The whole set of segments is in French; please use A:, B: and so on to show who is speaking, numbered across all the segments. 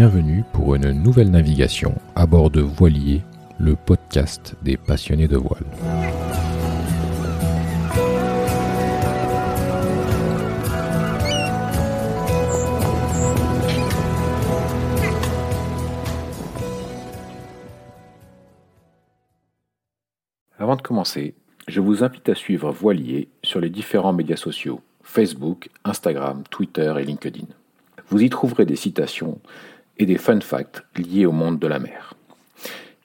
A: bienvenue pour une nouvelle navigation à bord de Voilier, le podcast des passionnés de voile. Avant de commencer, je vous invite à suivre Voilier sur les différents médias sociaux Facebook, Instagram, Twitter et LinkedIn. Vous y trouverez des citations et des fun facts liés au monde de la mer.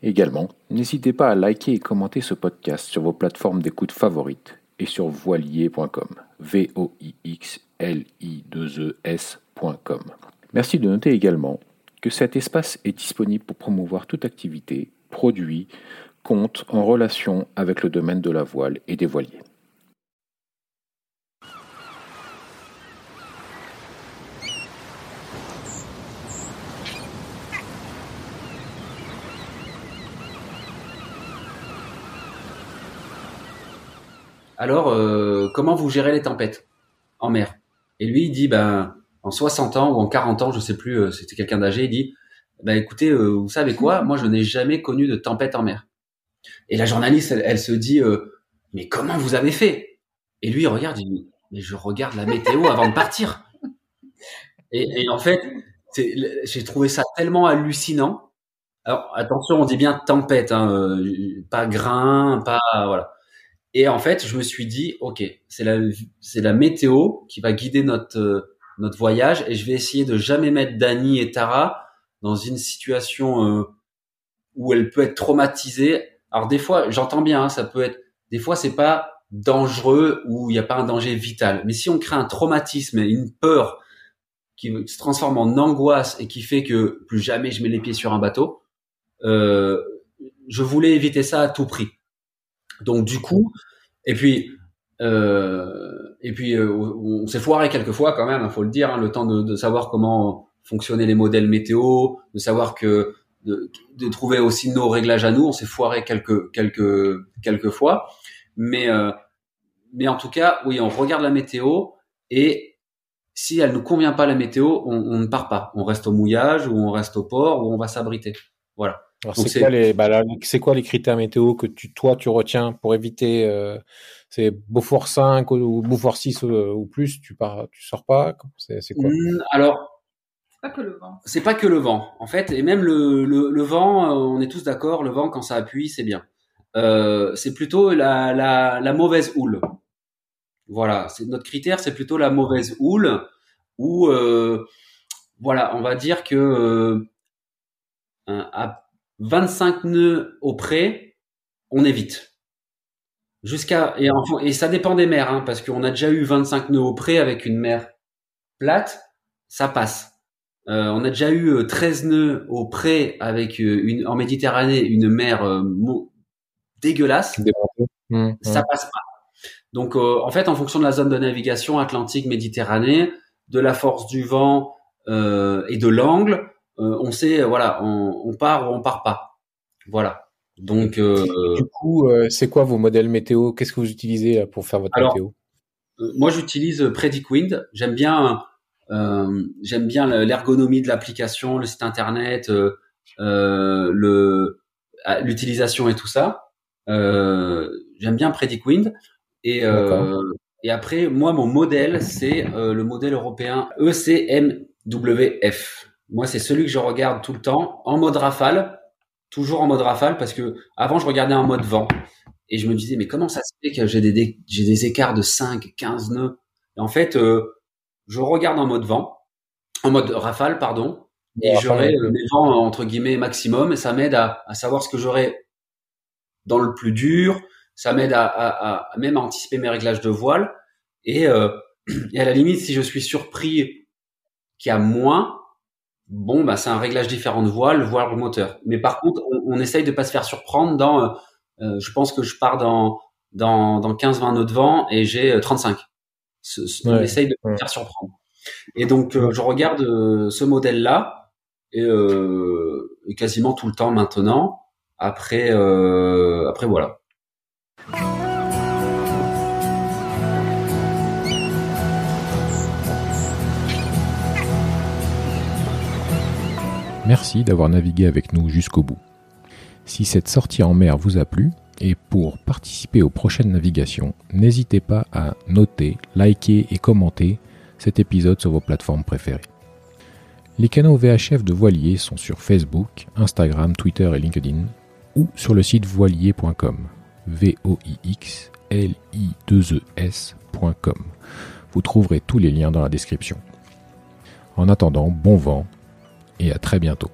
A: Également, n'hésitez pas à liker et commenter ce podcast sur vos plateformes d'écoute favorites et sur voilier.com. v o i x l i 2 e. Merci de noter également que cet espace est disponible pour promouvoir toute activité, produit, compte en relation avec le domaine de la voile et des voiliers.
B: Alors, euh, comment vous gérez les tempêtes en mer? Et lui, il dit, ben, en 60 ans ou en 40 ans, je sais plus, euh, c'était quelqu'un d'âgé, il dit, ben écoutez, euh, vous savez quoi? Moi, je n'ai jamais connu de tempête en mer. Et la journaliste, elle, se dit, mais comment vous avez fait? Et lui, il regarde, il dit, mais je regarde la météo avant de partir. Et, en fait, j'ai trouvé ça tellement hallucinant. Alors attention, on dit bien tempête, hein, pas grain, pas voilà. Et en fait, je me suis dit, ok, c'est la la météo qui va guider notre euh, notre voyage, et je vais essayer de jamais mettre Dani et Tara dans une situation euh, où elle peut être traumatisée. Alors des fois, j'entends bien, hein, ça peut être, des fois c'est pas dangereux ou il n'y a pas un danger vital. Mais si on crée un traumatisme, une peur qui se transforme en angoisse et qui fait que plus jamais je mets les pieds sur un bateau, euh, je voulais éviter ça à tout prix. Donc du coup, et puis euh, et puis euh, on s'est foiré quelques fois quand même, il faut le dire, hein, le temps de, de, savoir comment fonctionnaient les modèles météo, de savoir que de, de, trouver aussi nos réglages à nous, on s'est foiré quelques quelques quelques fois, mais euh, mais en tout cas, oui, on regarde la météo et si elle ne convient pas la météo, on, on ne part pas, on reste au mouillage ou on reste au port ou on va s'abriter. Voilà.
A: Alors c'est quoi les bah c'est quoi les critères météo que tu toi tu retiens pour éviter euh, c'est Beaufort 5 ou, Beaufort 6 euh, ou, plus tu pars tu sors pas c'est quoi?
B: Mmh, Alors
C: c'est pas que le vent.
B: C'est pas que le vent en fait et même le, le, le vent euh, on est tous d'accord le vent quand ça appuie c'est bien. Euh, c'est plutôt la, la, la mauvaise houle. Voilà, c'est notre critère, c'est plutôt la mauvaise houle où euh, voilà, on va dire que euh, à 25 nœuds au près, on évite. Jusqu'à et, et ça dépend des mers, hein, parce qu'on a déjà eu 25 nœuds au près avec une mer plate, ça passe. Euh, on a déjà eu 13 euh, nœuds au près avec euh, une en Méditerranée une mer dégueulasse, mmh, ça mmh. passe pas. Donc en fait, en fonction de la zone de navigation Atlantique, Méditerranée, de la force du vent et de l'angle, euh, on sait, euh, voilà, on, part ou on part pas. Voilà. Donc, euh,
A: du coup, c'est quoi vos modèles météo? Qu'est-ce que vous utilisez pour faire votre météo?
B: Moi, j'utilise Predict Wind. J'aime bien, j'aime bien l'ergonomie de l'application, le site internet, le l'utilisation et tout ça. j'aime bien Predict Wind. Et, et après, moi, mon modèle, c'est le modèle européen ECMWF. Moi, c'est celui que je regarde tout le temps en mode rafale, toujours en mode rafale, parce que avant, je regardais en mode vent. Et je me disais, mais comment ça se fait que j'ai des, j'ai des écarts de 5, 15 nœuds? Et en fait, euh, je regarde en mode vent, en mode rafale, pardon, et j'aurai mes vents entre guillemets maximum, et ça m'aide à, à, savoir ce que j'aurai dans le plus dur, ça m'aide à, à, à, même à anticiper mes réglages de voile, et, euh, et à la limite, si je suis surpris qu'il y a moins, bon, bah, c'est un réglage différent de voile, voire le moteur. Mais par contre, on, essaye de pas se faire surprendre dans, euh, euh, je pense que je pars dans, dans, dans 15-20 nœuds de vent et j'ai 35. Euh, on essaye de pas se faire surprendre. Et donc, je regarde ce modèle-là et, et, quasiment tout le temps maintenant. Après, après voilà.
A: Merci d'avoir navigué avec nous jusqu'au bout. Si cette sortie en mer vous a plu, et pour participer aux prochaines navigations, n'hésitez pas à noter, liker et commenter cet épisode sur vos plateformes préférées. Les canaux VHF de Voilier sont sur Facebook, Instagram, Twitter et LinkedIn ou sur le site voilier.com. v o i x l i 2 e. Vous trouverez tous les liens dans la description. En attendant, bon vent et à très bientôt.